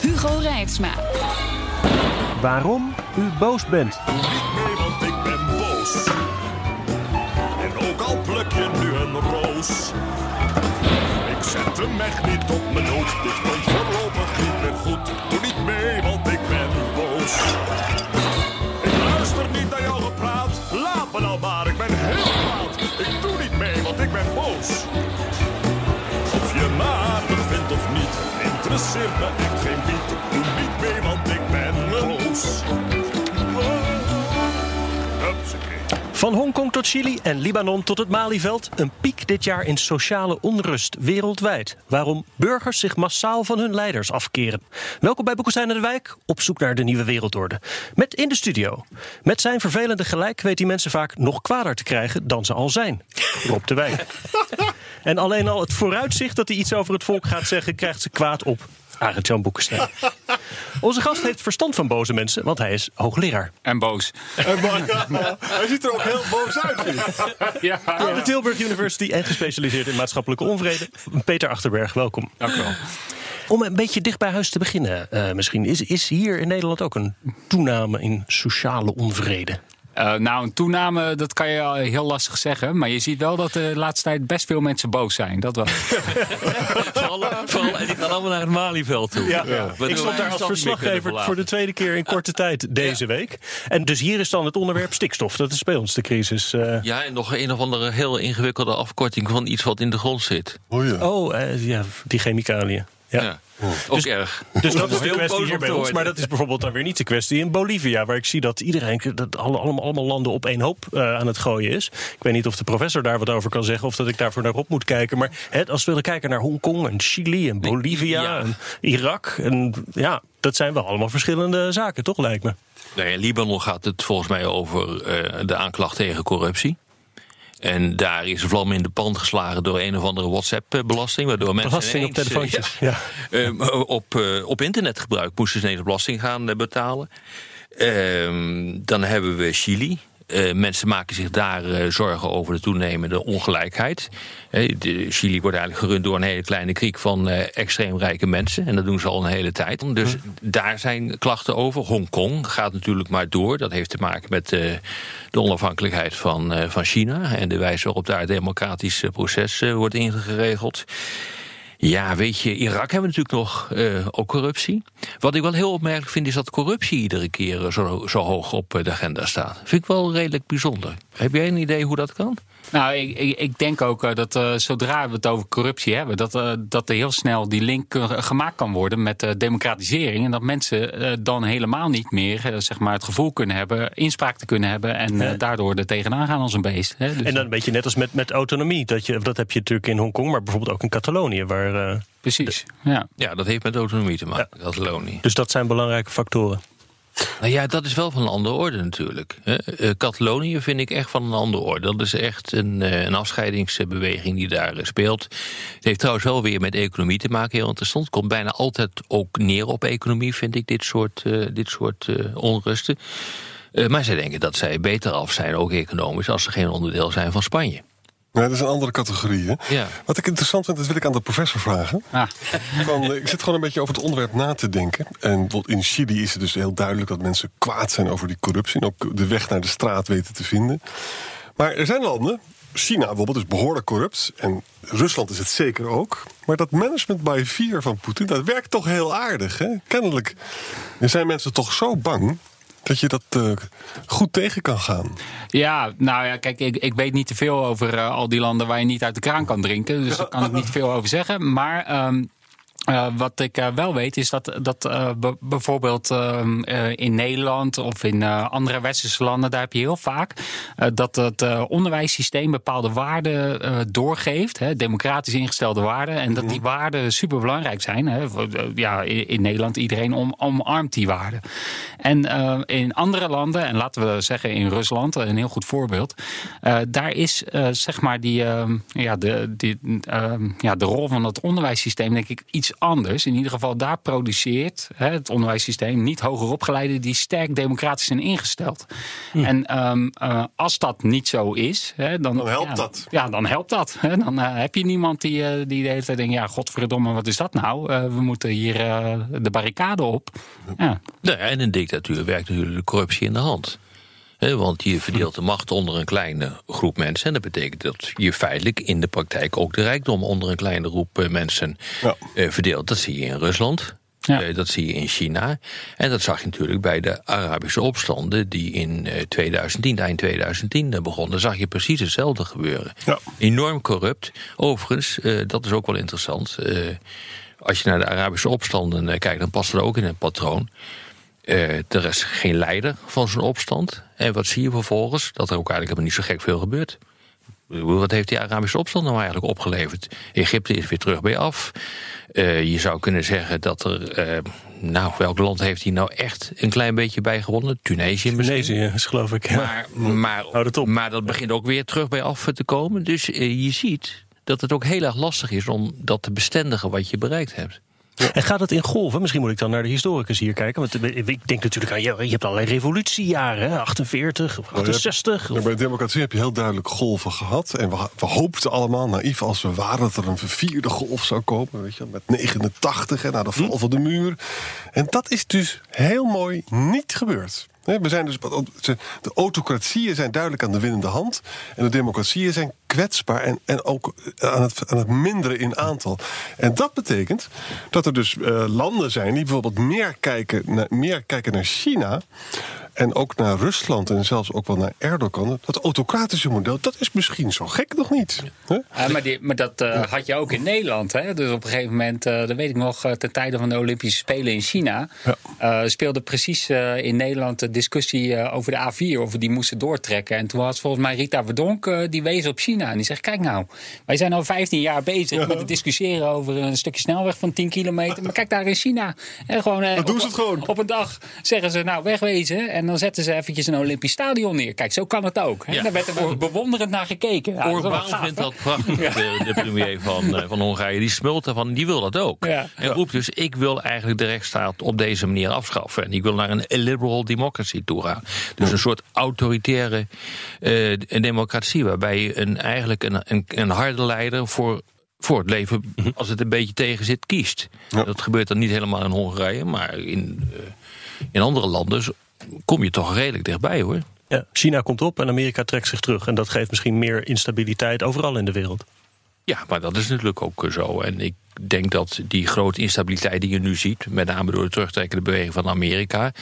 Hugo Reitsma. Waarom u boos bent. Nee, want ik ben boos. En ook al pluk je nu een roos. Ik zet hem echt niet op mijn hoed. Dit komt voorlopig niet meer goed. Doe niet mee, want ik ben boos. Ik luister niet naar jouw gepraat. Laat me nou maar, ik ben heel kwaad. Ik doe niet mee, want ik ben boos. Of je me interesseert me echt geen biet. Doe niet mee, want ik ben boos. Hupsakee. Van Hongkong tot Chili en Libanon tot het Malieveld. Een piek dit jaar in sociale onrust wereldwijd. Waarom burgers zich massaal van hun leiders afkeren. Welkom bij Boekenstein en de Wijk, op zoek naar de nieuwe wereldorde. Met in de studio. Met zijn vervelende gelijk weet hij mensen vaak nog kwader te krijgen dan ze al zijn. Rob de Wijk. En alleen al het vooruitzicht dat hij iets over het volk gaat zeggen, krijgt ze kwaad op. Arend-Jan Boekenstein. Onze gast heeft verstand van boze mensen, want hij is hoogleraar. En boos. Hij ziet er ook heel boos uit. vind ik. Ja, Aan de Tilburg University en gespecialiseerd in maatschappelijke onvrede. Peter Achterberg, welkom. dank u wel. Om een beetje dicht bij huis te beginnen, eh, misschien. Is, is hier in Nederland ook een toename in sociale onvrede? Eh, nou, een toename, dat kan je heel lastig zeggen. Maar je ziet wel dat de laatste tijd best veel mensen boos zijn. Dat wel. Vooral, vooral, en die gaan allemaal naar het Malieveld toe. Ja, ik stond daar als verslaggever voor de tweede keer in korte tijd deze week. En dus hier is dan het onderwerp stikstof. Dat is bij ons de crisis. eh. Ja, en nog een of andere heel ingewikkelde afkorting van iets wat in de grond zit. Oh ja. Oh, eh, ja, die chemicaliën. Ja. Ja. Ook erg. Dus dat is de Heel kwestie hier bij ons. Maar dat is bijvoorbeeld dan weer niet de kwestie in Bolivia. Waar ik zie dat iedereen, dat alle- allemaal, allemaal landen op één hoop eh, aan het gooien is. Ik weet niet of de professor daar wat over kan zeggen. Of dat ik daarvoor naar op moet kijken. Maar hè, als we willen kijken naar Hongkong en Chili en Bolivia Ja. en Irak. En ja, dat zijn wel allemaal verschillende zaken, toch lijkt me. Nee, in Libanon gaat het volgens mij over eh, de aanklacht tegen corruptie. En daar is vlam in de pand geslagen door een of andere WhatsApp-belasting. Waardoor mensen Belasting op ineens, eh, telefoontjes. Ja. ja, eh, op, eh, op internetgebruik moesten ze ineens belasting gaan betalen. Ehm, dan hebben we Chili. Eh, mensen maken zich daar eh, zorgen over de toenemende ongelijkheid. Eh, de, Chili wordt eigenlijk gerund door een hele kleine kriek van eh, extreem rijke mensen. En dat doen ze al een hele tijd. Dus daar zijn klachten over. Hongkong gaat natuurlijk maar door. Dat heeft te maken met de onafhankelijkheid van, van China. En de wijze waarop daar het democratische proces wordt ingeregeld. Ja, weet je, Irak hebben we natuurlijk nog eh, ook corruptie. Wat ik wel heel opmerkelijk vind, is dat corruptie iedere keer zo, zo hoog op de agenda staat. Vind ik wel redelijk bijzonder. Heb jij een idee hoe dat kan? Nou, ik, ik, ik denk ook eh, dat eh, zodra we het over corruptie hebben, dat, eh, dat er heel snel die link gemaakt kan worden met eh, democratisering. En dat mensen eh, dan helemaal niet meer zeg maar het gevoel kunnen hebben, inspraak te kunnen hebben. En eh, daardoor er tegenaan gaan als een beest. Hè? Dus, En dan een beetje net als met, met autonomie. Dat, je, dat heb je natuurlijk in Hongkong, maar bijvoorbeeld ook in Catalonië. Waar, eh, precies. Ja. Ja, dat heeft met autonomie te maken, Catalonië. dus dat zijn belangrijke factoren. Nou ja, dat is wel van een andere orde natuurlijk. Eh, Catalonië vind ik echt van een andere orde. Dat is echt een, eh, een afscheidingsbeweging die daar eh, speelt. Het heeft trouwens wel weer met economie te maken, heel interessant. Het komt bijna altijd ook neer op economie, vind ik, dit soort, dit soort onrusten. Maar zij denken dat zij beter af zijn, ook economisch, als ze geen onderdeel zijn van Spanje. Nee, dat is een andere categorie. Hè? Ja. Wat ik interessant vind, dat wil ik aan de professor vragen. Ah, Van, eh, ik zit gewoon een beetje over het onderwerp na te denken. En in Chili is het dus heel duidelijk dat mensen kwaad zijn over die corruptie. En ook de weg naar de straat weten te vinden. Maar er zijn landen, China bijvoorbeeld, is behoorlijk corrupt. En Rusland is het zeker ook. Maar dat management by fear van Poetin, dat werkt toch heel aardig. Hè? Kennelijk zijn mensen toch zo bang dat je dat eh, goed tegen kan gaan. Ja, nou ja, kijk, ik, ik weet niet te veel over eh, al die landen waar je niet uit de kraan kan drinken. Dus daar kan ik niet veel over zeggen. Maar. ehm, Uh, wat ik uh, wel weet is dat, dat uh, bijvoorbeeld ehm, in Nederland of in andere westerse landen, daar heb je heel vaak dat het onderwijssysteem bepaalde waarden doorgeeft, hè, democratisch ingestelde waarden, en dat die waarden super belangrijk zijn. Hè. Ja, in, in, Nederland iedereen om, omarmt die waarden. En in andere landen, en laten we zeggen in Rusland, een heel goed voorbeeld, daar is zeg maar die, ehm, ja, de, die, ehm, ja, de rol van het onderwijssysteem, denk ik, iets anders. In ieder geval, daar produceert hè, het onderwijssysteem niet hoger opgeleiden die sterk democratisch zijn ingesteld. Hm. En um, uh, als dat niet zo is, hè, dan, dan, helpt ja, dat. Ja, dan helpt dat. Hè. Dan uh, heb je niemand die, uh, die de hele tijd denkt: ja, godverdomme, wat is dat nou? we moeten hier de barricade op. Ja. Ja, in een dictatuur werkt natuurlijk de corruptie in de hand want je verdeelt de macht onder een kleine groep mensen. En dat betekent dat je feitelijk in de praktijk ook de rijkdom onder een kleine groep eh, mensen ja. Eh, verdeelt. Dat zie je in Rusland. Ja. Uh, dat zie je in China. En dat zag je natuurlijk bij de Arabische opstanden die in uh, 2010, eind 2010 begonnen. zag je precies hetzelfde gebeuren. Ja. Enorm corrupt. Overigens, dat is ook wel interessant. als je naar de Arabische opstanden kijkt, dan past er ook in een patroon. Uh, er is geen leider van zo'n opstand. En wat zie je vervolgens? Dat er ook eigenlijk helemaal niet zo gek veel gebeurt. Wat heeft die Arabische opstand nou eigenlijk opgeleverd? Egypte is weer terug bij af. Uh, je zou kunnen zeggen dat er. Uh, nou, welk land heeft hier nou echt een klein beetje bij gewonnen? Tunesië misschien. Tunesië is geloof ik. Ja. Maar, maar, dat maar dat begint ook weer terug bij af te komen. Dus je ziet dat het ook heel erg lastig is om dat te bestendigen wat je bereikt hebt. En gaat het in golven? Misschien moet ik dan naar de historicus hier kijken. Want ik denk natuurlijk aan, je, je hebt allerlei revolutiejaren, hè? 48 of 68. Ja, bij democratie heb je heel duidelijk golven gehad. En we, we, hoopten allemaal, naïef als we waren, dat er een vierde golf zou komen. Weet je, met 89 en na de val hm? van de muur. En dat is dus heel mooi niet gebeurd. We zijn dus, de autocratieën zijn duidelijk aan de winnende hand. En de democratieën zijn kwetsbaar en, en ook aan het, aan het minderen in aantal. En dat betekent dat er dus uh, landen zijn die bijvoorbeeld meer kijken, meer kijken naar China en ook naar Rusland en zelfs ook wel naar Erdogan. Dat autocratische model, dat is misschien zo gek nog niet. Ja, maar, die, maar, dat uh, had je ook in Nederland. Hè? Dus op een gegeven moment, uh, dat weet ik nog, uh, ten tijde van de Olympische Spelen in China... Ja. speelde precies in Nederland de discussie over de A4... of we die moesten doortrekken. En toen was volgens mij Rita Verdonk, die wees op China. En die zegt, kijk nou, wij zijn al 15 jaar bezig... Ja. met het discussiëren over een stukje snelweg van 10 kilometer. Maar kijk daar in China. En gewoon, dat doen op, ze het gewoon. Op een dag zeggen ze, nou, wegwezen... En dan zetten ze eventjes een Olympisch stadion neer. Kijk, zo kan het ook. Ja. Daar werd er bewonderend naar gekeken. Ja, Orbán vindt dat prachtig, ja. de, de, premier van, uh, van Hongarije. Die smult ervan, die wil dat ook. Ja. En roept dus, ik wil eigenlijk de rechtsstaat op deze manier afschaffen. En ik wil naar een liberal democracy toe gaan. Dus een soort autoritaire uh, democratie... waarbij je een, eigenlijk een, een, een harde leider voor voor het leven, mhm. als het een beetje tegen zit, kiest. Dat gebeurt dan niet helemaal in Hongarije, maar in, uh, in andere landen kom je toch redelijk dichtbij hoor. Ja, China komt op en Amerika trekt zich terug. En dat geeft misschien meer instabiliteit overal in de wereld. Ja, maar dat is natuurlijk ook zo. En ik denk dat die grote instabiliteit die je nu ziet, met name door de terugtrekkende beweging van Amerika,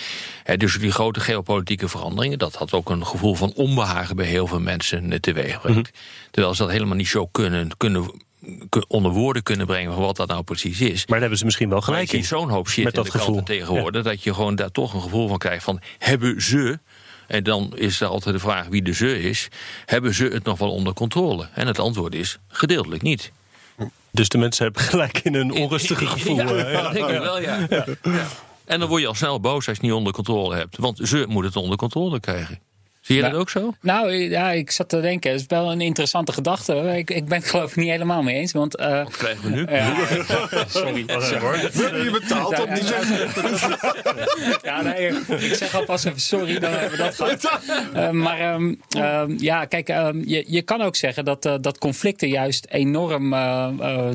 hè, dus die grote geopolitieke veranderingen, dat had ook een gevoel van onbehagen bij heel veel mensen teweeg brengt. Mhm. Terwijl ze dat helemaal niet zo kunnen, kunnen onder woorden kunnen brengen van wat dat nou precies is. Maar daar hebben ze misschien wel gelijk in. zo'n hoop shit met dat in de gevoel tegenwoordig... dat je gewoon daar toch een gevoel van krijgt van... hebben ze, en dan is er altijd de vraag wie de ze is... hebben ze het nog wel onder controle? En het antwoord is gedeeltelijk niet. Dus de mensen hebben gelijk in een onrustige gevoel. Ja, ja. dat denk ik wel, ja. ja. En dan word je al snel boos als je het niet onder controle hebt. Want ze moeten het onder controle krijgen. Zie je dat ook zo? Nou ja, ik zat te denken, het is wel een interessante gedachte. Ik, ik ben het geloof ik niet helemaal mee eens. Want, uh, Wat krijgen we nu? sorry. sorry. Je betaald om niet zeggen. ja, nee, ik zeg alvast even sorry, dan hebben we dat gehad. Uh, maar um, um, ja, kijk, um, je, je kan ook zeggen dat, uh, dat conflicten juist enorm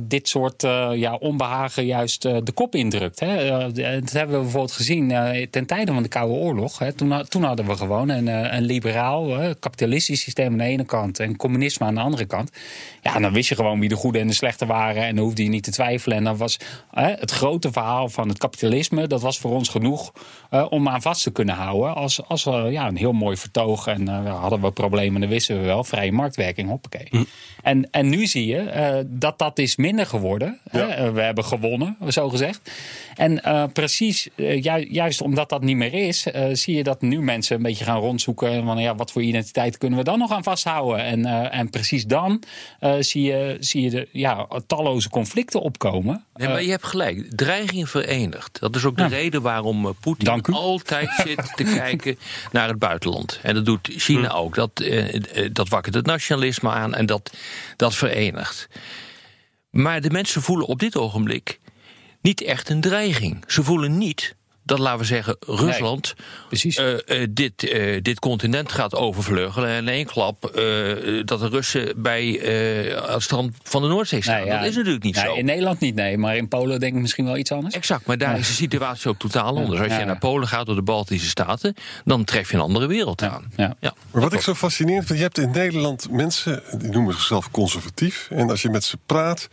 dit soort ja, onbehagen juist de kop indrukt. Hè? dat hebben we bijvoorbeeld gezien ten tijde van de Koude Oorlog. Hè? Toen, toen hadden we gewoon een, een neoliberaal, hè, kapitalistisch systeem aan de ene kant en communisme aan de andere kant. Ja, dan wist je gewoon wie de goede en de slechte waren en dan hoefde je niet te twijfelen. En dan was hè, het grote verhaal van het kapitalisme, dat was voor ons genoeg eh, om aan vast te kunnen houden. Als, als we ja, een heel mooi vertoog en eh, hadden we problemen, dan wisten we wel, vrije marktwerking, hoppakee. Hm. En, en nu zie je eh, dat dat is minder geworden. Hè? Eh, we hebben gewonnen, zo gezegd. En eh, precies, eh, ju- juist omdat dat niet meer is, eh, zie je dat nu mensen een beetje gaan rondzoeken. Van, ja, wat voor identiteit kunnen we dan nog aan vasthouden? En, eh, en precies dan eh, zie je, zie je de, ja, talloze conflicten opkomen. Nee, maar je hebt gelijk. Dreiging verenigt. Dat is ook de Ja. reden waarom eh, Poetin altijd zit te kijken naar het buitenland. En dat doet China ook. Dat, eh, eh, dat wakkert het nationalisme aan en dat, dat verenigt. Maar de mensen voelen op dit ogenblik niet echt een dreiging. Ze voelen niet dat, laten we zeggen, Rusland Precies. eh, eh, dit, eh, dit continent gaat overvleugelen. En in één klap eh, dat de Russen bij eh, het strand van de Noordzee staan. Nee, ja. Dat is natuurlijk niet Nee, zo. In Nederland niet, nee. Maar in Polen denk ik misschien wel iets anders. Exact, maar daar is de situatie ook totaal anders. Als Ja, je naar Polen gaat door de Baltische Staten, dan tref je een andere wereld aan. Ja. Ja. Maar wat ik zo fascinerend vind, je hebt in Nederland mensen, die noemen zichzelf conservatief. En als je met ze praat,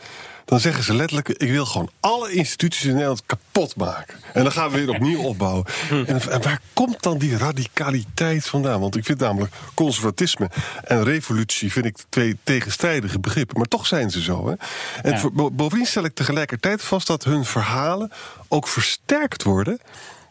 dan zeggen ze letterlijk: Ik wil gewoon alle instituties in Nederland kapot maken. En dan gaan we weer opnieuw opbouwen. En, en waar komt dan die radicaliteit vandaan? Want ik vind namelijk conservatisme en revolutie vind ik twee tegenstrijdige begrippen. Maar toch zijn ze zo. Hè? En Ja. bovendien stel ik tegelijkertijd vast dat hun verhalen ook versterkt worden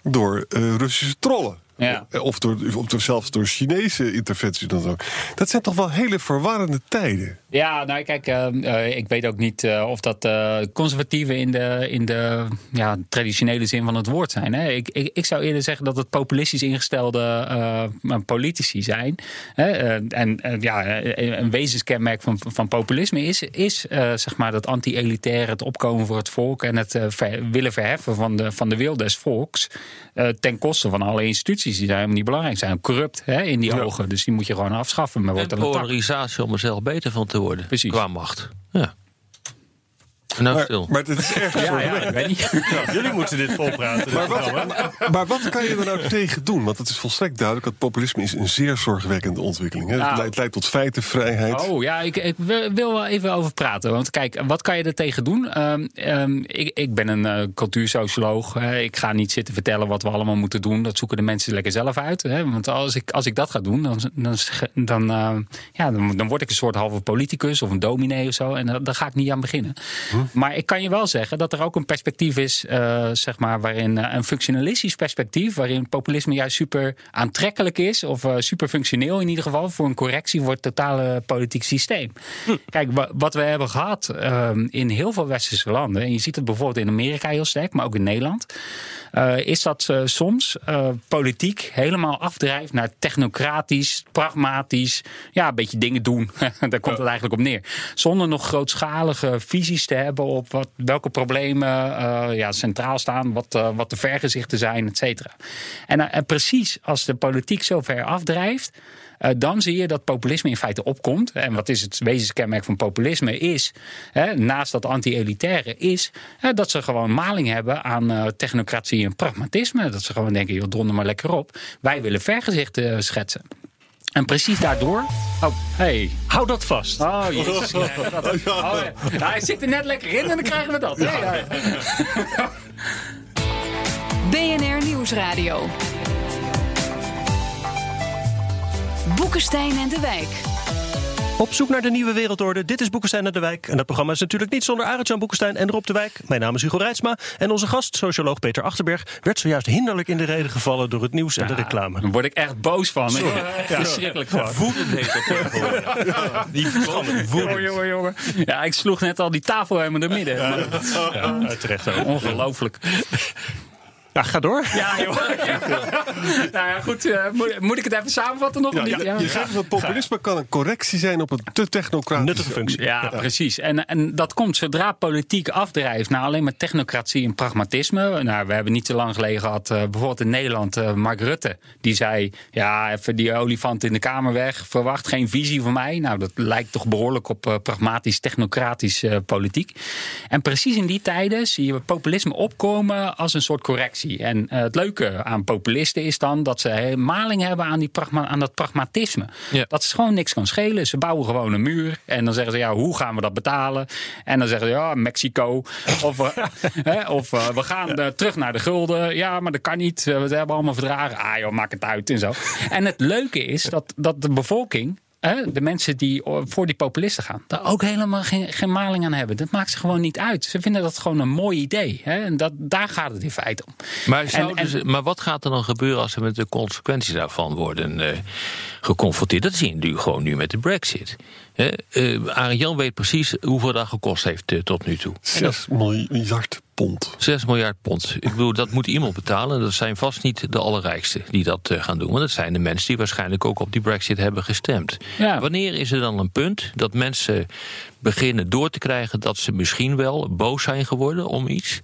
door eh, Russische trollen. Ja. Eh, Of, door, of door, zelfs door Chinese interventies dan ook. Dat zijn toch wel hele verwarrende tijden. Ja, nou kijk, eh, eh, ik weet ook niet of dat conservatieven in de, in de ja, traditionele zin van het woord zijn. Hè. Ik, ik, ik zou eerder zeggen dat het populistisch ingestelde politici zijn. Hè. En ja, een wezenskenmerk van, van populisme is, is zeg maar dat anti-elitaire, het opkomen voor het volk en het ver- willen verheffen van de, van de wil des volks. ten koste van alle instituties die daar helemaal niet belangrijk zijn. Corrupt hè, in die ogen. Dus die moet je gewoon afschaffen. Maar En wordt dan polarisatie om er zelf beter van te worden. Precies. Qua macht. Ja. Nou Maar, stil. maar het is erg Ja, ja, ik weet niet. Jullie moeten dit volpraten. Maar wat, maar wat kan je er nou tegen doen? Want het is volstrekt duidelijk dat populisme is een zeer zorgwekkende ontwikkeling. Hè? Het, Nou. leidt, leidt tot feitenvrijheid. Oh ja, ik, ik wil wel even over praten. Want kijk, wat kan je er tegen doen? Ehm, ehm, ik, ik ben een eh, cultuursocioloog. ik ga niet zitten vertellen wat we allemaal moeten doen. Dat zoeken de mensen lekker zelf uit. Hè. Want als ik, als ik dat ga doen, dan, dan, dan, eh, ja, dan, dan word ik een soort halve politicus of een dominee of zo. En daar, daar ga ik niet aan beginnen. Maar ik kan je wel zeggen dat er ook een perspectief is, eh, zeg maar, waarin eh, een functionalistisch perspectief, waarin populisme juist super aantrekkelijk is, of eh, super functioneel in ieder geval, voor een correctie voor het totale politiek systeem. Kijk, wa- wat we hebben gehad ehm, in heel veel westerse landen, en je ziet het bijvoorbeeld in Amerika heel sterk, maar ook in Nederland, is dat soms politiek helemaal afdrijft naar technocratisch, pragmatisch, ja, een beetje dingen doen. Daar komt het eigenlijk op neer. Zonder nog grootschalige visies te hebben op wat, welke problemen eh, ja, centraal staan, wat, eh, wat de vergezichten zijn, et cetera. En, eh, en precies als de politiek zo ver afdrijft. dan zie je dat populisme in feite opkomt. En wat is het wezenskenmerk van populisme? Is, hè, naast dat anti-elitaire, is hè, dat ze gewoon maling hebben aan technocratie en pragmatisme. Dat ze gewoon denken, joh, donder maar lekker op. Wij willen vergezichten schetsen. En precies daardoor. Oh, hey. Hou dat vast. Oh, jezus. Oh, ja. Nou, hij zit er net lekker in en dan krijgen we dat. Ja, ja. BNR Nieuwsradio. Boekenstein en de Wijk. Op zoek naar de nieuwe wereldorde. Dit is Boekenstein naar de Wijk. En dat programma is natuurlijk niet zonder Arend-Jan Boekenstein en Rob de Wijk. Mijn naam is Hugo Reitsma. En onze gast, socioloog Peter Achterberg, werd zojuist hinderlijk in de reden gevallen door het nieuws en de reclame. Daar word ik echt boos van. Verschrikkelijk gewoon. Woedend heet dat tegenwoordig. Die Jongen, jongen, jongen. Ja, ik sloeg net al die tafel helemaal door midden. Ja, terecht. Ongelooflijk. Ja, ga door. Ja, joh. Ja. Nou ja, goed. eh, moet, moet ik het even samenvatten nog? of niet? Je zegt dat populisme kan een correctie zijn op een te technocratische Nuttige functie. Ja, precies. En, en dat komt zodra politiek afdrijft naar alleen maar technocratie en pragmatisme. Nou, we hebben niet zo lang geleden gehad, eh, bijvoorbeeld in Nederland, eh, Mark Rutte. Die zei, ja, even die olifant in de kamer weg. Verwacht geen visie van mij. Nou, dat lijkt toch behoorlijk op eh, pragmatisch, technocratisch eh, politiek. En precies in die tijden zie je populisme opkomen als een soort correctie. Reactie. En eh, het leuke aan populisten is dan dat ze een maling hebben aan, die pragma aan dat pragmatisme. Ja. Dat ze gewoon niks kan schelen. Ze bouwen gewoon een muur. En dan zeggen ze, ja, hoe gaan we dat betalen? En dan zeggen ze, ja, Mexico. Of, eh, hè, of eh, we gaan eh, terug naar de gulden. Ja, maar dat kan niet. We hebben allemaal verdragen. Ah joh, maak het uit en zo. En het leuke is dat, dat de bevolking de mensen die voor die populisten gaan, daar ook helemaal geen, geen maling aan hebben. Dat maakt ze gewoon niet uit. Ze vinden dat gewoon een mooi idee. Hè? En dat, daar gaat het in feite om. Maar, en- ze- maar wat gaat er dan gebeuren als ze met de consequenties daarvan worden eh, geconfronteerd? Dat zie je nu gewoon nu met de brexit. Hè, eh, Arend Jan weet precies hoeveel dat gekost heeft eh, tot nu toe. 6 miljard pond. 6 miljard pond. Ik bedoel, dat moet iemand betalen. Dat zijn vast niet de allerrijkste die dat eh, gaan doen. Want dat zijn de mensen die waarschijnlijk ook op die brexit hebben gestemd. Ja. Wanneer is er dan een punt dat mensen beginnen door te krijgen... dat ze misschien wel boos zijn geworden om iets...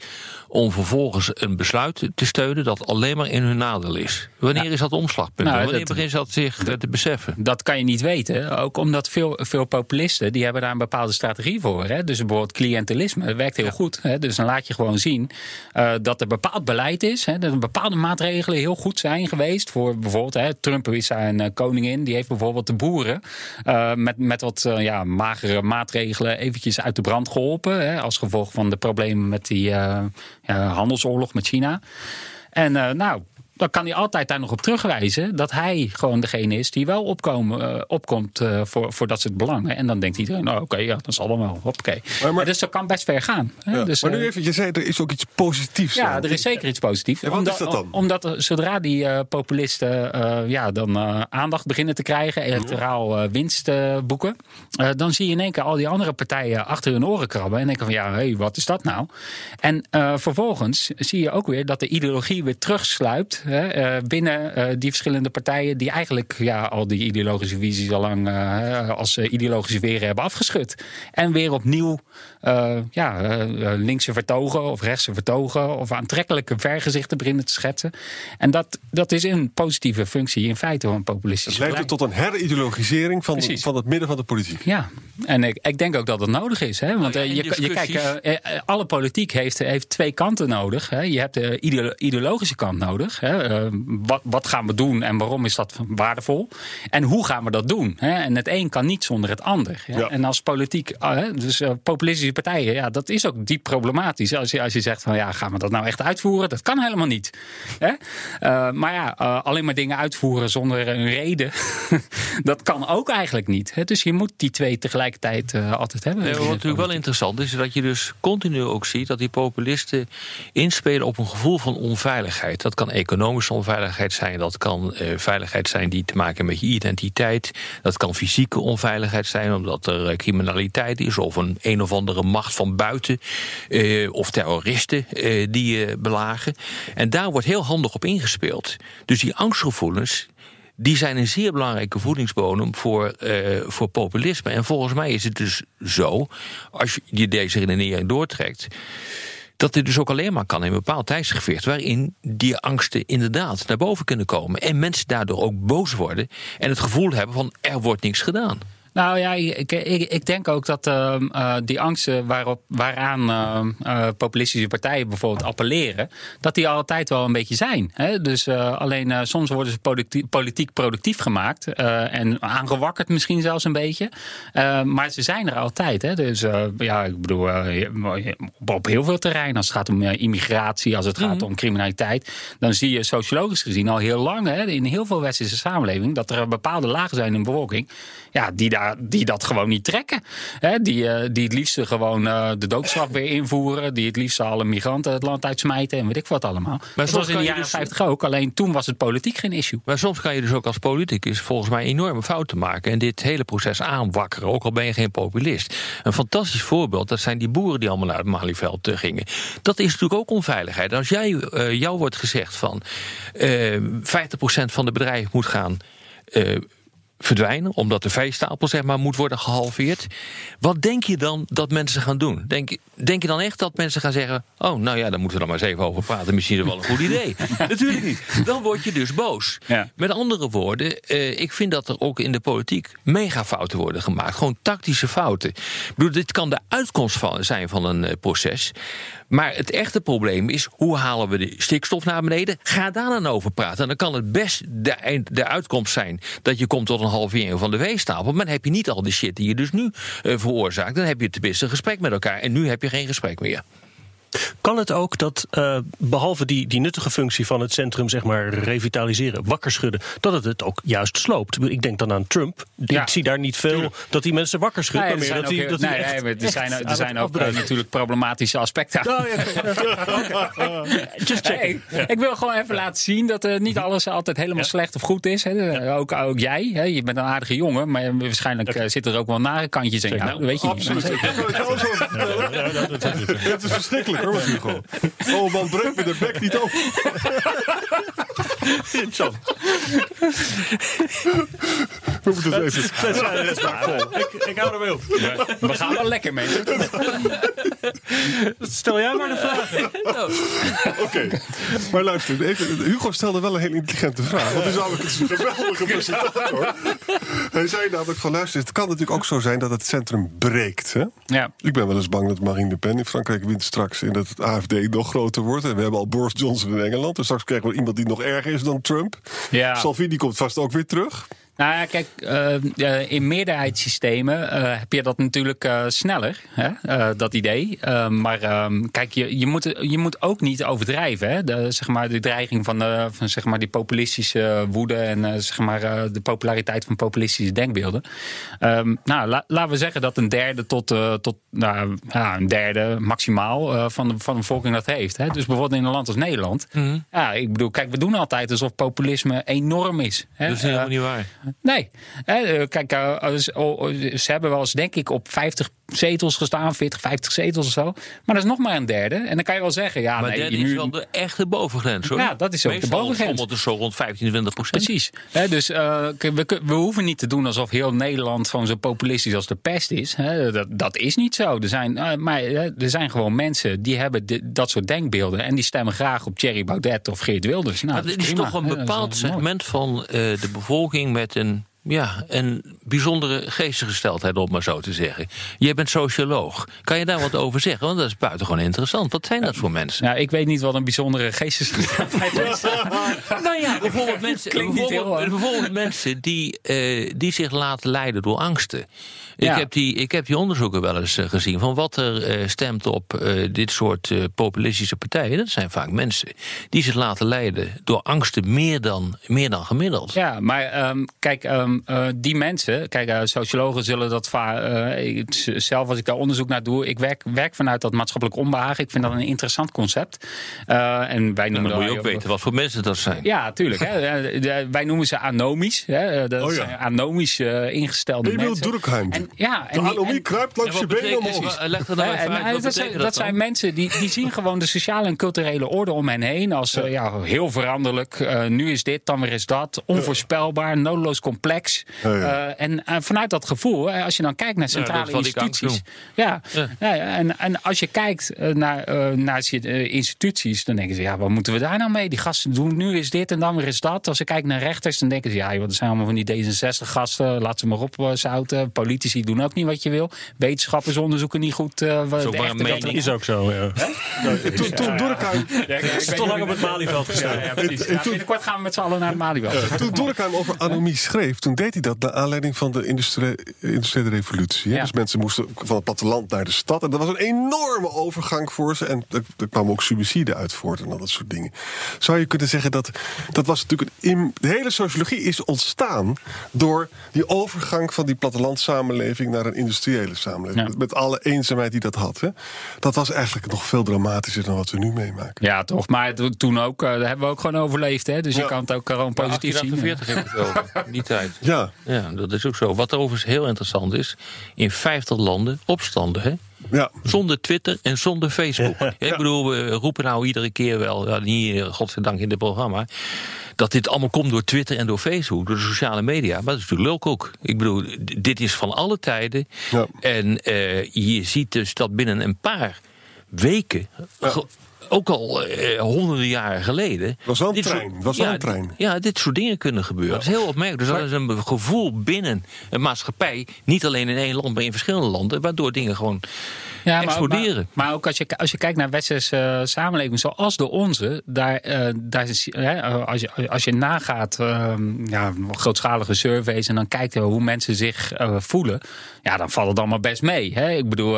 om vervolgens een besluit te steunen dat alleen maar in hun nadeel is? Wanneer is dat omslagpunt? Nou, Wanneer dat- beginnen ze dat zich eh, te beseffen? Dat kan je niet weten. Ook omdat veel, veel populisten die hebben daar een bepaalde strategie voor. Hè? Dus bijvoorbeeld cliëntelisme dat werkt heel goed. Hè? Dus dan laat je gewoon zien eh, dat er bepaald beleid is. Hè? Dat er bepaalde maatregelen heel goed zijn geweest. Voor bijvoorbeeld, hè, Trump is daar een eh, koningin. Die heeft bijvoorbeeld de boeren met, met wat ja, magere maatregelen eventjes uit de brand geholpen. Hè? Als gevolg van de problemen met die handelsoorlog met China. En eh, nou, dan kan hij altijd daar nog op terugwijzen dat hij gewoon degene is die wel opkomen, eh, opkomt eh, voor, voor dat soort belangen. En dan denkt iedereen, nou oké, ja, dat zal dan wel. Maar- maar- dus dat kan best ver gaan. Hè? Ja, Dus, maar nu eh, even, je zei er is ook iets positiefs ja, aan. er is zeker iets positiefs. En wat omdat, is dat dan? Omdat zodra die populisten ja, dan aandacht beginnen te krijgen, electoraal winst boeken, dan zie je in één keer al die andere partijen achter hun oren krabben en denken van ja, hé, wat is dat nou? En vervolgens zie je ook weer dat de ideologie weer terugsluipt hè, eh, binnen eh, die verschillende partijen die eigenlijk ja, al die ideologische visies al lang eh, als ideologische weren hebben afgeschud. En weer opnieuw eh, ja, eh, eh, linkse vertogen of rechtse vertogen of aantrekkelijke vergezichten beginnen te schetsen. En dat, dat is een positieve functie in feite van Het populistische leidt ook beleid. tot een herideologisering van, van het midden van de politiek. Ja, en ik, ik denk ook dat het nodig is. Hè? Want Nou ja, je, je kijkt, alle politiek heeft, heeft twee kanten nodig. Hè? Je hebt de ideo- ideologische kant nodig. Hè? Wat, wat gaan we doen en waarom is dat waardevol? En hoe gaan we dat doen? Hè? En het een kan niet zonder het ander. Ja. En als politiek, hè, dus populistische partijen, ja, dat is ook diep problematisch. Als je, als je zegt van ja, gaan we dat nou echt uitvoeren? Dat kan helemaal niet. Hè? Eh, maar ja, eh, alleen maar dingen uitvoeren zonder een reden, dat kan ook eigenlijk niet. Dus je moet die twee tegelijkertijd eh, altijd hebben. Nee, wat natuurlijk wel interessant is, dat je dus continu ook ziet dat die populisten inspelen op een gevoel van onveiligheid. Dat kan economische onveiligheid zijn, dat kan veiligheid zijn die te maken heeft met je identiteit. Dat kan fysieke onveiligheid zijn, omdat er criminaliteit is of een een of andere macht van buiten eh, of terroristen eh, die je belagen. En daar wordt heel handig op ingespeeld. Dus die angstgevoelens die zijn een zeer belangrijke voedingsbodem voor, eh, voor populisme. En volgens mij is het dus zo, als je deze redenering doortrekt. Dat dit dus ook alleen maar kan in een bepaald tijdsgevecht. waarin die angsten inderdaad naar boven kunnen komen. En mensen daardoor ook boos worden. en het gevoel hebben van er wordt niks gedaan. Nou ja, ik, ik, ik denk ook dat ehm, eh, die angsten waarop, waaraan ehm, eh, populistische partijen bijvoorbeeld appelleren, dat die altijd wel een beetje zijn. Hè? Dus eh, alleen soms worden ze politiek, politiek productief gemaakt en aangewakkerd misschien zelfs een beetje. Maar ze zijn er altijd. Hè? Dus ja, ik bedoel, op, heel veel terreinen. Als het gaat om immigratie, als het gaat om criminaliteit, dan zie je sociologisch gezien al heel lang hè, in heel veel westerse samenlevingen dat er bepaalde lagen zijn in de bevolking ja, die, daar, die dat gewoon niet trekken. Hè, die, eh, die het liefst gewoon eh, de doodstraf weer invoeren. Die het liefst alle migranten het land uitsmijten en weet ik wat allemaal. Maar dat was in de jaren dus- 50 ook. Alleen toen was het politiek geen issue. Maar soms kan je dus ook als politicus volgens mij enorme fouten maken. en dit hele proces aanwakkeren, ook al ben je geen populist. Een fantastisch voorbeeld, dat zijn die boeren die allemaal naar het Malieveld eh, gingen. Dat is natuurlijk ook onveiligheid. Als jij, jou wordt gezegd van eh 50% van de bedrijven moet gaan. Verdwijnen, omdat de veestapel zeg maar, moet worden gehalveerd. Wat denk je dan dat mensen gaan doen? Denk, denk je dan echt dat mensen gaan zeggen... oh, nou ja, daar moeten we dan maar eens even over praten. Misschien is het wel een goed idee. Natuurlijk niet. Dan word je dus boos. Ja. Met andere woorden, eh, ik vind dat er ook in de politiek... mega fouten worden gemaakt. Gewoon tactische fouten. Ik bedoel, dit kan de uitkomst van, zijn van een eh, proces... Maar het echte probleem is, hoe halen we de stikstof naar beneden? Ga daar dan over praten. En dan kan het best de, de uitkomst zijn dat je komt tot een halvering van de weestapel. Maar dan heb je niet al die shit die je dus nu eh, veroorzaakt. Dan heb je tenminste een gesprek met elkaar. En nu heb je geen gesprek meer. Kan het ook dat, eh, behalve die, die nuttige functie van het centrum, zeg maar, revitaliseren, wakker schudden, dat het het ook juist sloopt? Ik denk dan aan Trump. Ja. Ik zie daar niet veel dat die mensen wakker schudden, Nee, maar er meer zijn dat ook, die, dat nee, die echt, nee, maar er echt zijn, aan er het zijn ook natuurlijk problematische aspecten. Oh, ja. Just. Hey, ik wil gewoon even laten zien dat eh, niet alles altijd helemaal slecht of goed is. Hè. Ook, ook jij, hè. je bent een aardige jongen, maar waarschijnlijk eh, zitten er ook wel nare kantjes in. Dat weet je Absoluut. niet. Het is verschrikkelijk Hugo. Oh man, breek me de bek niet open. We moeten het even... Maar vol. Ik, ik hou ermee op. We gaan wel lekker, mensen. Stel jij maar de vragen. Oké, maar luister, even, Hugo stelde wel een hele intelligente vraag. Want hij is namelijk een geweldige presentator. Hij zei namelijk van, luister, het kan natuurlijk ook zo zijn dat het centrum breekt. Hè? Ja. Ik ben wel eens bang dat Marine Le Pen in Frankrijk wint straks... en dat het AFD nog groter wordt. En we hebben al Boris Johnson in Engeland. Dus straks krijgen we iemand die nog erger is dan Trump. Ja. Salvini komt vast ook weer terug. Nou ja, kijk, eh, eh, in meerderheidssystemen eh, heb je dat natuurlijk sneller, hè? dat idee. Maar ehm, kijk, je, je, moet, je moet ook niet overdrijven. Hè? De, zeg maar, de dreiging van, van zeg maar, die populistische woede en zeg maar, de populariteit van populistische denkbeelden. Ehm, nou, la- laten we zeggen dat een derde tot, tot nou, ja, een derde maximaal van, de, van de bevolking dat heeft. Hè? Dus bijvoorbeeld in een land als Nederland. Ja, ik bedoel, kijk, we doen altijd alsof populisme enorm is. Hè? Dat is helemaal niet waar. Nee. Eh, Kijk, eh, oh, oh, ze hebben wel eens, denk ik, op 50 zetels gestaan, 40, 50 zetels of zo. Maar dat is nog maar een derde. En dan kan je wel zeggen, ja, Maar nee, dat nu, is wel de echte bovengrens hoor. Ja, dat is ook de Meestal bovengrens. schommelt het zo rond 15, 20 procent. Precies. Dus eh, we, we hoeven niet te doen alsof heel Nederland gewoon zo populistisch als de pest is. Dat, dat is niet zo. Er zijn, eh, maar er zijn gewoon mensen die hebben dat soort denkbeelden. En die stemmen graag op Thierry Baudet of Geert Wilders. Nou, Maar is prima. toch een bepaald mooi. segment van eh, de bevolking met een, ja, een bijzondere geestesgesteldheid, om maar zo te zeggen. Jij bent socioloog. Kan je daar wat over zeggen? Want dat is buitengewoon interessant. Wat zijn dat voor mensen? Nou, ik weet niet wat een bijzondere geestesgesteldheid is. Nou ja, bijvoorbeeld mensen, bijvoorbeeld, bijvoorbeeld mensen die, eh, die zich laten leiden door angsten. Ik, Ja. heb die, ik heb die onderzoeken wel eens eh, gezien van wat er eh, stemt op eh, dit soort eh, populistische partijen. Dat zijn vaak mensen die zich laten leiden door angsten meer dan, meer dan gemiddeld. Ja, maar ehm, kijk, eh, die mensen, kijk, eh, sociologen zullen dat vaak. eh, zelf, als ik daar onderzoek naar doe, ik werk, werk vanuit dat maatschappelijk onbehagen. Ik vind dat een interessant concept. Eh, en wij Dan noemen moet je ook weten wat voor mensen dat zijn. Ja, tuurlijk. Hè. De- wij noemen ze anomisch. Hè. Dat Oh ja. zijn anomisch ingestelde Emil mensen. Durkheim. En, ja, De en die- anomie en- kruipt langs je benen omhoog. Leg dat nou Ja, even uit. dat, zijn, betekent dat dan? zijn mensen die, die zien gewoon de sociale en culturele orde om hen heen als eh, ja, heel veranderlijk. Eh, nu is dit, dan weer is dat. Onvoorspelbaar, noodloos complex. Ja, ja. Eh, en eh, vanuit dat gevoel, als je dan kijkt naar centrale ik instituties. Ja, Ja. ja, en, en als je kijkt eh, naar, naar instituties, dan denken ze, ja, wat moeten we daar nou mee? Die gasten doen nu is dit en dan weer is dat. Als ze kijken naar rechters, dan denken ze, ja, joh, dat zijn allemaal van die D66-gasten. Laat ze maar op eh, zouten. Politici doen ook niet wat je wil. Wetenschappers onderzoeken niet goed. eh, wat Zo Is ook zo, ja. Toen, ik- ik weet Te lang op het Malieveld gestaan. Ja, ja, precies. Binnenkort gaan we met z'n allen naar het Malieveld. toen Durkheim over anomie schreef, toen deed hij dat naar aanleiding van de industrie- industriële revolutie. hè. Ja. Dus mensen moesten van het platteland naar de stad. En dat was een enorme overgang voor ze. En er, er kwamen ook subsidie uit voort en al dat soort dingen. Zou je kunnen zeggen dat dat was natuurlijk een. De hele sociologie is ontstaan door die overgang van die plattelandssamenleving naar een industriële samenleving. Ja. Met, met alle eenzaamheid die dat had. Hè. Dat was eigenlijk nog veel dramatischer dan wat we nu meemaken. Ja, toch. Maar to- toen ook, eh, daar hebben we ook gewoon overleefd. Hè? Dus Ja. je kan het ook gewoon positief zien. 1848 heb ik het over. Die tijd. Ja, Ja, dat is ook zo. Wat overigens heel interessant is, in 50 landen opstanden, hè? ja. Zonder Twitter en zonder Facebook. Ik bedoel, we roepen nou iedere keer wel, ja, niet eh, godzijdank in dit programma, dat dit allemaal komt door Twitter en door Facebook, door de sociale media. Maar dat is natuurlijk ook. Ik bedoel, dit is van alle tijden. Ja. En eh, je ziet dus dat binnen een paar weken ook al eh, honderden jaren geleden. Was wel een trein, soort- was wel ja, een trein. Ja, dit soort dingen kunnen gebeuren. Dat is heel opmerkelijk. Dus dat is een gevoel binnen een maatschappij, niet alleen in één land, maar in verschillende landen, waardoor dingen gewoon Ja, maar, exploderen. Maar, maar ook als je, als je kijkt naar westerse eh, samenleving zoals de onze, daar, eh, daar is, hè, als, je, als je nagaat ehm, ja, grootschalige surveys en dan kijkt je hoe mensen zich eh, voelen, ja, dan valt het allemaal best mee. Hè? Ik bedoel,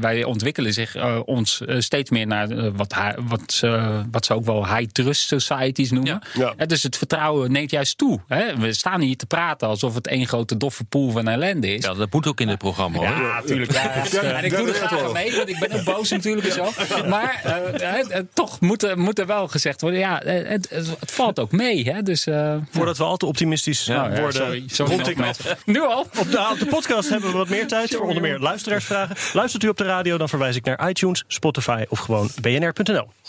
wij- ontwikkelen zich ons steeds meer naar wat, wat, ze, wat ze ook wel high trust societies noemen. Ja. Dus het vertrouwen neemt juist toe. Hè? We staan hier te praten alsof het één grote doffe pool van ellende is. Ja, dat moet ook in het programma hoor. Ja, natuurlijk. Ja, ja. En ik doe er graag aan mee, want ik ben ook boos natuurlijk en zo. Maar eh, hè, eh, toch moet, er- moet er wel gezegd worden, ja, eh, het, het, het valt ook mee. Hè? Dus, eh, Voordat we al te optimistisch nou, ja, worden, sorry, sorry rond ik af. Nu al? Op de, op de podcast hebben we wat meer tijd voor onder meer luisteraarsvragen. Luistert u op de radio, dan verwijs ik naar iTunes, Spotify of gewoon bnr.nl.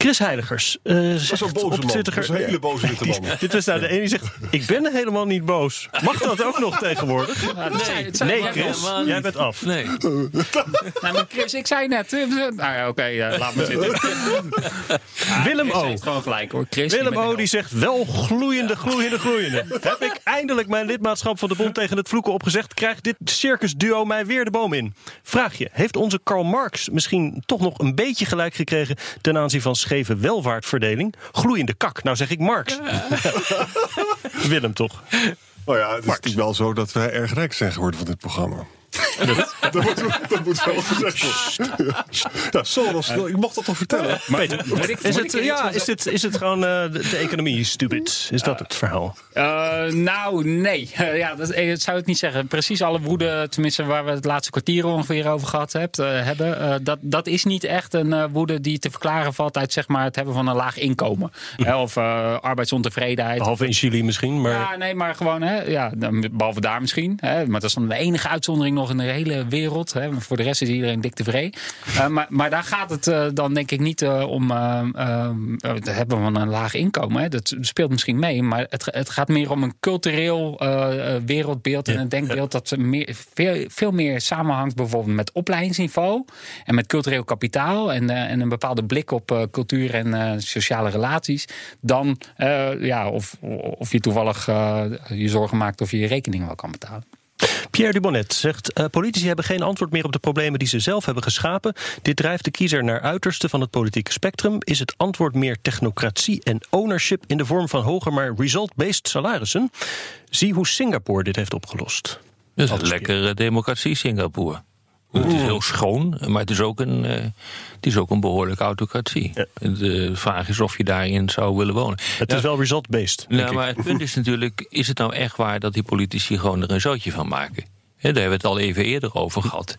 Chris Heiligers. eh Dat is zegt een boze op man. Twitter- Dat is een hele boze witte man. Dit was nou de ene die zegt: Ik ben helemaal niet boos. Mag dat ook nog tegenwoordig? Ja, Nee, wel Chris, jij bent af. Nee. Nou, maar Chris, ik zei net. eh, Nou ja, oké, eh, laat me zitten. Willem Chris O. gewoon gelijk hoor. Chris, Willem O. die zegt wel gloeiende, gloeiende, gloeiende. Heb ik eindelijk mijn lidmaatschap van de bond tegen het vloeken opgezegd? Krijgt dit circusduo mij weer de boom in? Vraag je, heeft onze Karl Marx misschien toch nog een beetje gelijk gekregen ten aanzien van scheve welvaartverdeling? Gloeiende kak, nou zeg ik Marx. Willem toch? Nou ja, het is natuurlijk wel zo dat wij erg rijk zijn geworden van dit programma. Dat, moet, dat moet wel gezegd worden. Ja, Soros, ik mocht dat toch vertellen? Peter, moet ik- is, het, ja, is, dit, is het gewoon eh, de, de economie stupid? Is dat het verhaal? Eh, nou, nee. Ja, dat, eh, dat zou ik niet zeggen. Precies alle woede, tenminste waar we het laatste kwartier ongeveer over gehad hebt, eh, hebben. dat, dat is niet echt een woede die te verklaren valt uit zeg maar, het hebben van een laag inkomen. Hè, of eh, arbeidsontevredenheid. Behalve in Chili misschien, maar... Ja, nee, maar gewoon, hè, ja, dan- behalve daar misschien. Hè, maar dat is dan de enige uitzondering nog in de hele wereld. Hè, voor de rest is iedereen dik tevreden. Eh, maar, maar daar gaat het eh, dan denk ik niet eh, om het hebben van een laag inkomen. Hè. Dat speelt misschien mee, maar het, het gaat meer om een cultureel wereldbeeld en een denkbeeld dat meer, veel, veel meer samenhangt bijvoorbeeld met opleidingsniveau en met cultureel kapitaal en, en een bepaalde blik op cultuur en sociale relaties dan ja, of, of je toevallig je zorgen maakt of je je rekening wel kan betalen. Pierre Dubonnet zegt: eh, Politici hebben geen antwoord meer op de problemen die ze zelf hebben geschapen. Dit drijft de kiezer naar uiterste van het politieke spectrum. Is het antwoord meer technocratie en ownership in de vorm van hoger, maar result-based salarissen? Zie hoe Singapore dit heeft opgelost. Dat is een lekkere democratie, Singapore. Het is heel schoon, maar het is ook een, eh, het is ook een behoorlijke autocratie. Ja. De vraag is of je daarin zou willen wonen. Het is wel result-based. Nou, maar het punt is natuurlijk, is het nou echt waar dat die politici gewoon er een zootje van maken? Hè, daar hebben we het al even eerder over gehad.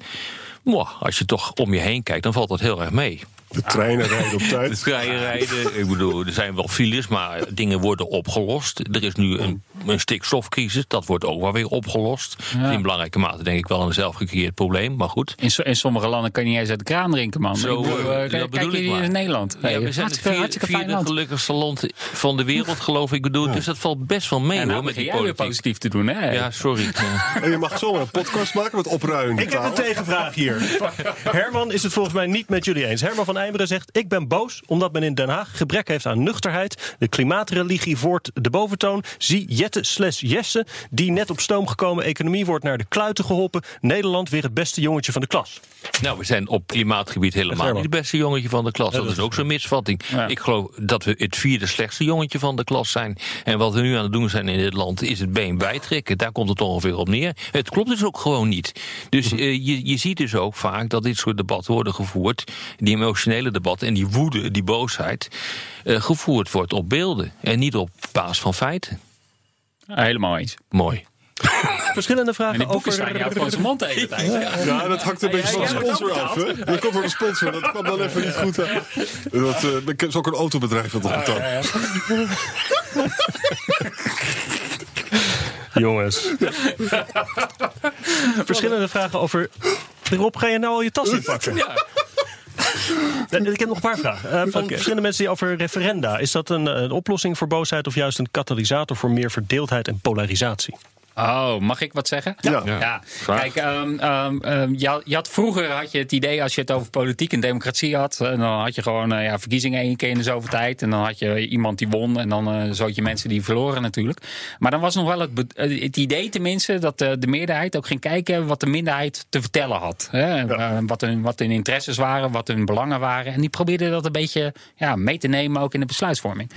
Mwah, als je toch om je heen kijkt, dan valt dat heel erg mee. De treinen rijden op De tijd. treinen rijden, ik bedoel, er zijn wel files, maar dingen worden opgelost. Er is nu een, een stikstofcrisis, dat wordt ook wel weer opgelost. Ja. In belangrijke mate denk ik wel een zelfgecreëerd probleem, maar goed. In, so- in sommige landen kan je niet eens uit de kraan drinken, man. Zo, Ik bedoel, eh, eh, dat kijk, bedoel kijk ik maar. in Nederland. Ja, we zijn het vier- vierde gelukkigste land van de wereld, geloof ik. Ik bedoel, Dus dat valt best wel mee En hoor, nou met begin die jij weer politiek. positief te doen, hè? Ja, sorry. En je mag zomaar een podcast maken met opruimende Ik heb een tegenvraag hier. Herman is het volgens mij niet met jullie eens. Herman van Eimeren zegt: Ik ben boos omdat men in Den Haag gebrek heeft aan nuchterheid. De klimaatreligie voert de boventoon. Zie Jette slash Jesse, die net op stoom gekomen economie wordt naar de kluiten geholpen. Nederland weer het beste jongetje van de klas. Nou, we zijn op klimaatgebied helemaal niet het beste jongetje van de klas. Dat is ook zo'n misvatting. Ja. Ik geloof dat we het vierde slechtste jongetje van de klas zijn. En wat we nu aan het doen zijn in dit land is het been bijtrekken. Daar komt het ongeveer op neer. Het klopt dus ook gewoon niet. Dus eh, je, je ziet dus ook vaak dat dit soort debatten worden gevoerd. Die emotionele debatten en die woede, die boosheid. eh, gevoerd wordt op beelden. En niet op basis van feiten. Helemaal eens. Mooi. Verschillende En vragen over. boekenstein houdt gewoon zijn mond de hele tijd. Ja. Ja, dat hangt een beetje van de sponsor af. Hè? Dat komt van de sponsor. Dat kwam dan even niet goed uit. Dat eh, is ook een autobedrijf dat op betaalt. Jongens. Verschillende vragen over. Rob, ga je nou al je tas inpakken? Ja. Eh, Ik heb nog een paar vragen. Eh, van verschillende mensen die over referenda. Is dat een, een oplossing voor boosheid of juist een katalysator voor meer verdeeldheid en polarisatie? Oh, mag ik wat zeggen? Ja. ja. Kijk, ehm, ehm, ehm, je, had, je had vroeger had je het idee als je het over politiek en democratie had, eh, dan had je gewoon eh, ja, verkiezingen één keer in de zoveel tijd en dan had je iemand die won en dan eh zoot je mensen die verloren natuurlijk. Maar dan was nog wel het, het idee tenminste dat eh, de meerderheid ook ging kijken wat de minderheid te vertellen had. Hè? Wat, hun, wat hun interesses waren, wat hun belangen waren. En die probeerden dat een beetje ja, mee te nemen ook in de besluitvorming.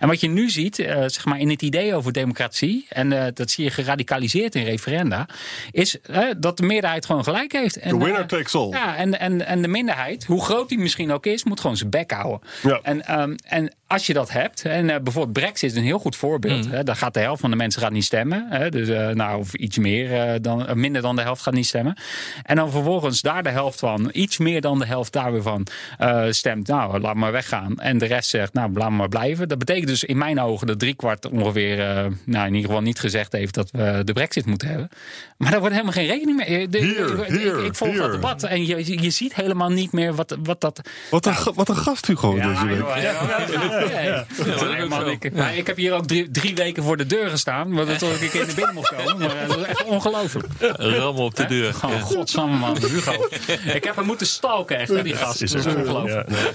En wat je nu ziet, eh, zeg maar in het idee over democratie, en eh, dat zie je geradicaliseerd in referenda, is dat de meerderheid gewoon gelijk heeft. En, The winner eh, takes all. Ja, en, en, en de minderheid, hoe groot die misschien ook is, moet gewoon zijn bek houden. Ja. En, ehm, en als je dat hebt, en eh, bijvoorbeeld Brexit is een heel goed voorbeeld. Hè, daar gaat de helft van de mensen gaat niet stemmen. Hè, dus, eh, nou, of iets meer eh, dan, minder dan de helft gaat niet stemmen. En dan vervolgens daar de helft van, iets meer dan de helft daar weer van, eh, stemt. Nou, laat maar weggaan. En de rest zegt, nou, laat maar blijven. Dat betekent dus in mijn ogen dat driekwart ongeveer, eh, nou, in ieder geval niet gezegd heeft dat we de Brexit moeten hebben. Maar daar wordt helemaal geen rekening mee. De- Hier, ik- hier, ik volg dat debat en je, je ziet helemaal niet meer wat, wat dat. Wat een, ga- wat een gast Hugo deze Ja, week. joh, ja, ja, ja. Nee, man, ik, maar ik heb hier ook drie, drie weken voor de deur gestaan. Want het tot ik in de binnen mocht komen. Maar eh, dat is echt ongelooflijk. Ram op de deur. Gewoon, godsamme man, Hugo. Ik heb hem moeten stalken echt, hè, die gast. Dat is ongelooflijk. Ja, nee.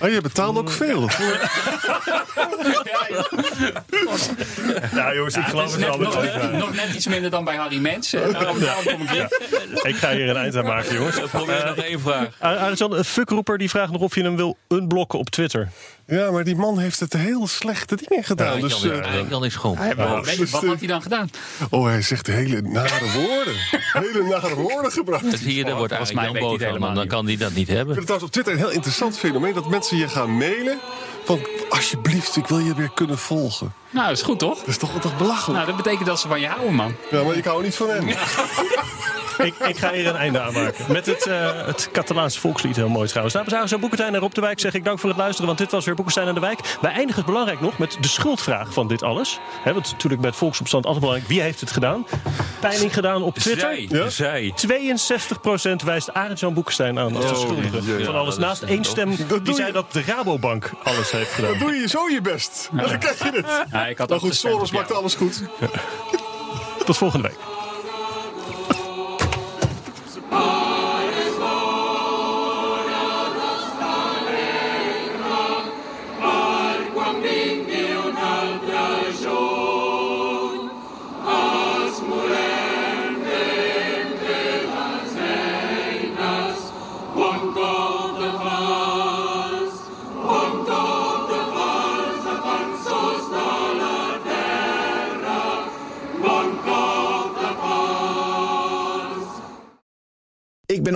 Oh, je betaalt ook veel. Nou jongens, ik geloof het Net- wel. nog, net, nog net iets minder dan bij Harry Mens. eh, Daarom daarom kom ik ga hier een eind aan maken, jongens. Probeer nog één vraag. Een fuckroeper die vraagt nog of je hem wil unblokken op Twitter. Ja, maar die man heeft het heel slechte dingen gedaan. dus, Jan, eh, Jan is gewoon. Weet je, wat had hij dan gedaan? oh, hij zegt hele nare woorden. hele nare woorden gebruikt. Dat zie je, daar wordt eigenlijk mij hij boos helemaal Dan kan hij dat niet Ik hebben. vind het op Twitter een heel interessant fenomeen... dat mensen je gaan mailen van... alsjeblieft, ik wil je weer kunnen volgen. Nou, dat is goed toch? Dat is toch, toch belachelijk? Nou, dat betekent dat ze van je houden, man. Ja, maar ik hou niet van hem. Ik, ik ga hier een einde aan maken. Met het, eh, het Catalaanse volkslied, heel mooi trouwens. Dames en heren, zo Boekentijn en Rob de Wijk zeg ik dank voor het luisteren. Want dit was weer Boekentijn en de Wijk. Wij eindigen het belangrijk nog met de schuldvraag van dit alles. Hè, want natuurlijk bij het volksopstand altijd belangrijk. Wie heeft het gedaan? Peiling gedaan op Twitter. Zij, Ja? zij. 62% wijst Arend-Jan Boekestein aan als de Oh, schuldige van alles. dat Naast een één stem Dat die zei dat de Rabobank alles heeft gedaan. Doe je zo je best. Dan krijg je het. Ja, ik had Maar ook goed, Soros maakt alles goed. Tot volgende week.